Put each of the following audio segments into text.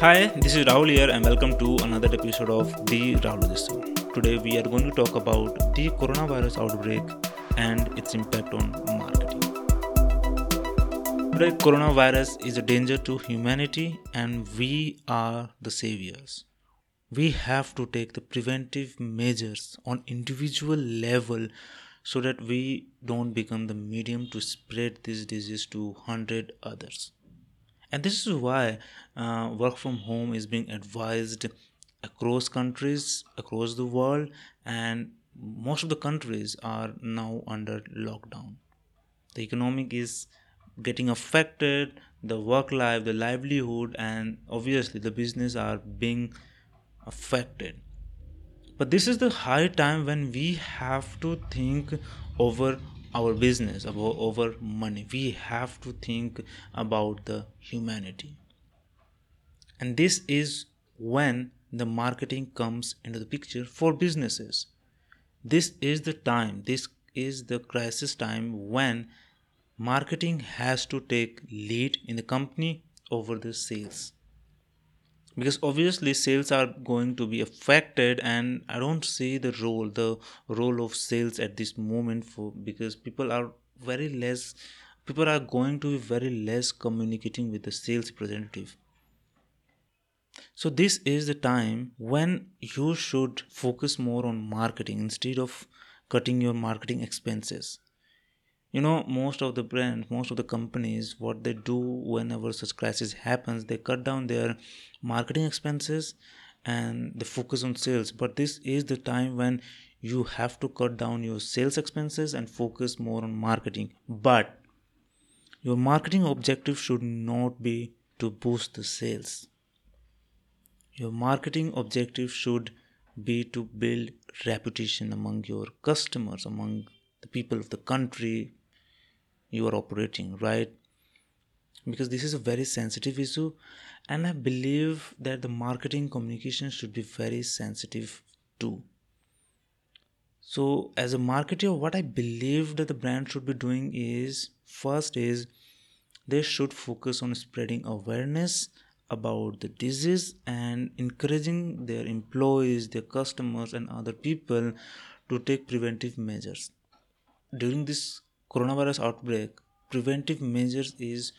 Hi, this is Rahul here, and welcome to another episode of The Rahul Show. Today, we are going to talk about the coronavirus outbreak and its impact on marketing. Today, coronavirus is a danger to humanity, and we are the saviors. We have to take the preventive measures on individual level so that we don't become the medium to spread this disease to 100 others and this is why uh, work from home is being advised across countries across the world and most of the countries are now under lockdown. The economic is getting affected the work life the livelihood and obviously the business are being affected. But this is the high time when we have to think over our business about over money. We have to think about the humanity. And this is when the marketing comes into the picture for businesses. This is the time this is the crisis time when marketing has to take lead in the company over the sales because obviously sales are going to be affected and i don't see the role the role of sales at this moment for because people are very less people are going to be very less communicating with the sales representative. So this is the time when you should focus more on marketing instead of cutting your marketing expenses you know most of the brands most of the companies what they do whenever such crisis happens they cut down their marketing expenses and they focus on sales. But this is the time when you have to cut down your sales expenses and focus more on marketing. But your marketing objective should not be to boost the sales. Your marketing objective should be to build reputation among your customers among the people of the country you are operating right? Because this is a very sensitive issue and i believe that the marketing communication should be very sensitive too. So as a marketer what i believe that the brand should be doing is first is they should focus on spreading awareness about the disease and encouraging their employees their customers and other people to take preventive measures. During this coronavirus outbreak, preventive measures is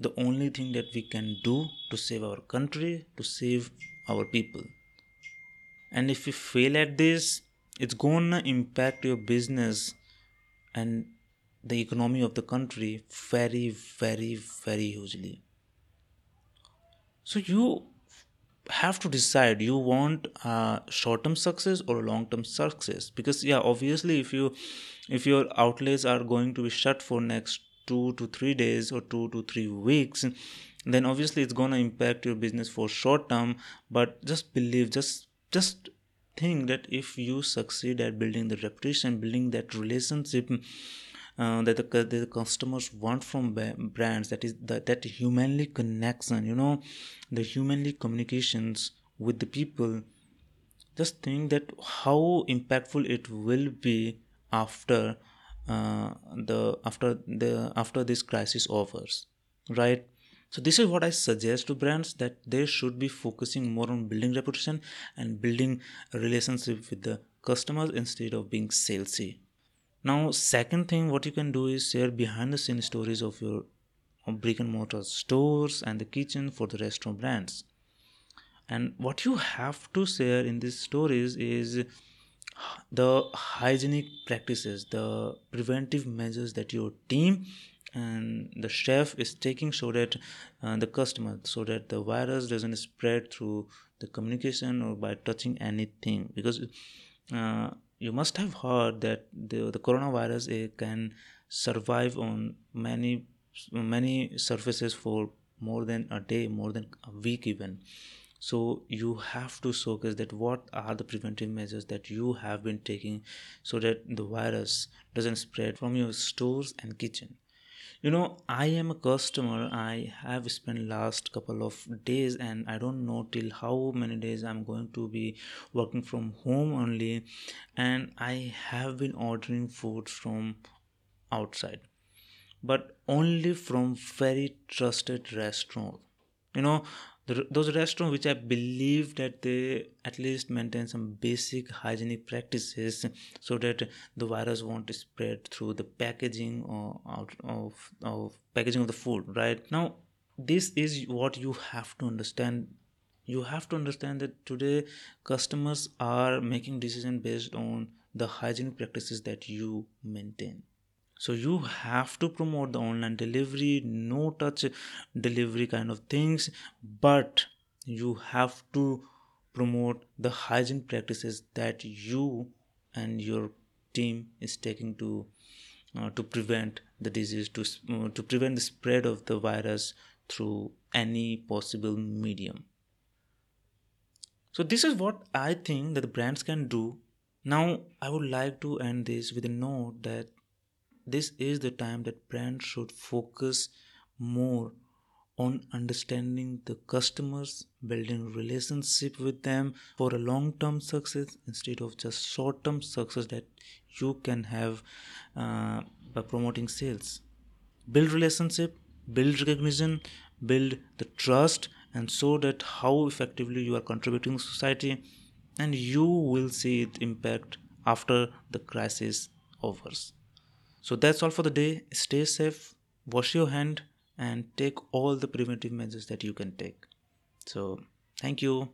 the only thing that we can do to save our country, to save our people. And if you fail at this, it's gonna impact your business and the economy of the country very, very, very hugely. So you have to decide you want uh, short-term success or long-term success? Because yeah obviously if you if your outlets are going to be shut for next two to three days or two to three weeks then obviously it's going to impact your business for short term. But just believe just just think that if you succeed at building the reputation building that relationship uh, that the, the customers want from brands that is that, that humanly connection you know the humanly communications with the people just think that how impactful it will be after uh, the after the after this crisis offers right? So this is what i suggest to brands that they should be focusing more on building reputation and building relationship with the customers instead of being salesy now second thing what you can do is share behind the scenes stories of your brick and mortar stores and the kitchen for the restaurant brands. And what you have to share in these stories is the hygienic practices the preventive measures that your team and the chef is taking so that uh, the customer so that the virus doesn't spread through the communication or by touching anything. Because uh, you must have heard that the, the coronavirus can survive on many many surfaces for more than a day more than a week even. So you have to focus that what are the preventive measures that you have been taking so that the virus doesn't spread from your stores and kitchen you know i am a customer. I have spent last couple of days and i don't know till how many days i'm going to be working from home only. And i have been ordering food from outside but only from very trusted restaurant. You know those restaurants which I believe that they at least maintain some basic hygienic practices so that the virus won't spread through the packaging or out of, of packaging of the food right? Now this is what you have to understand. You have to understand that today customers are making decision based on the hygienic practices that you maintain so you have to promote the online delivery no touch delivery kind of things but you have to promote the hygiene practices that you and your team is taking to uh, to prevent the disease to uh, to prevent the spread of the virus through any possible medium. So this is what i think that the brands can do. Now i would like to end this with a note that this is the time that brands should focus more on understanding the customers building relationship with them for a long term success instead of just short term success that you can have uh, by promoting sales. Build relationship build recognition build the trust and show that how effectively you are contributing to society and you will see it impact after the crisis overs so that's all for the day. Stay safe, wash your hand, and take all the preventive measures that you can take. So, thank you.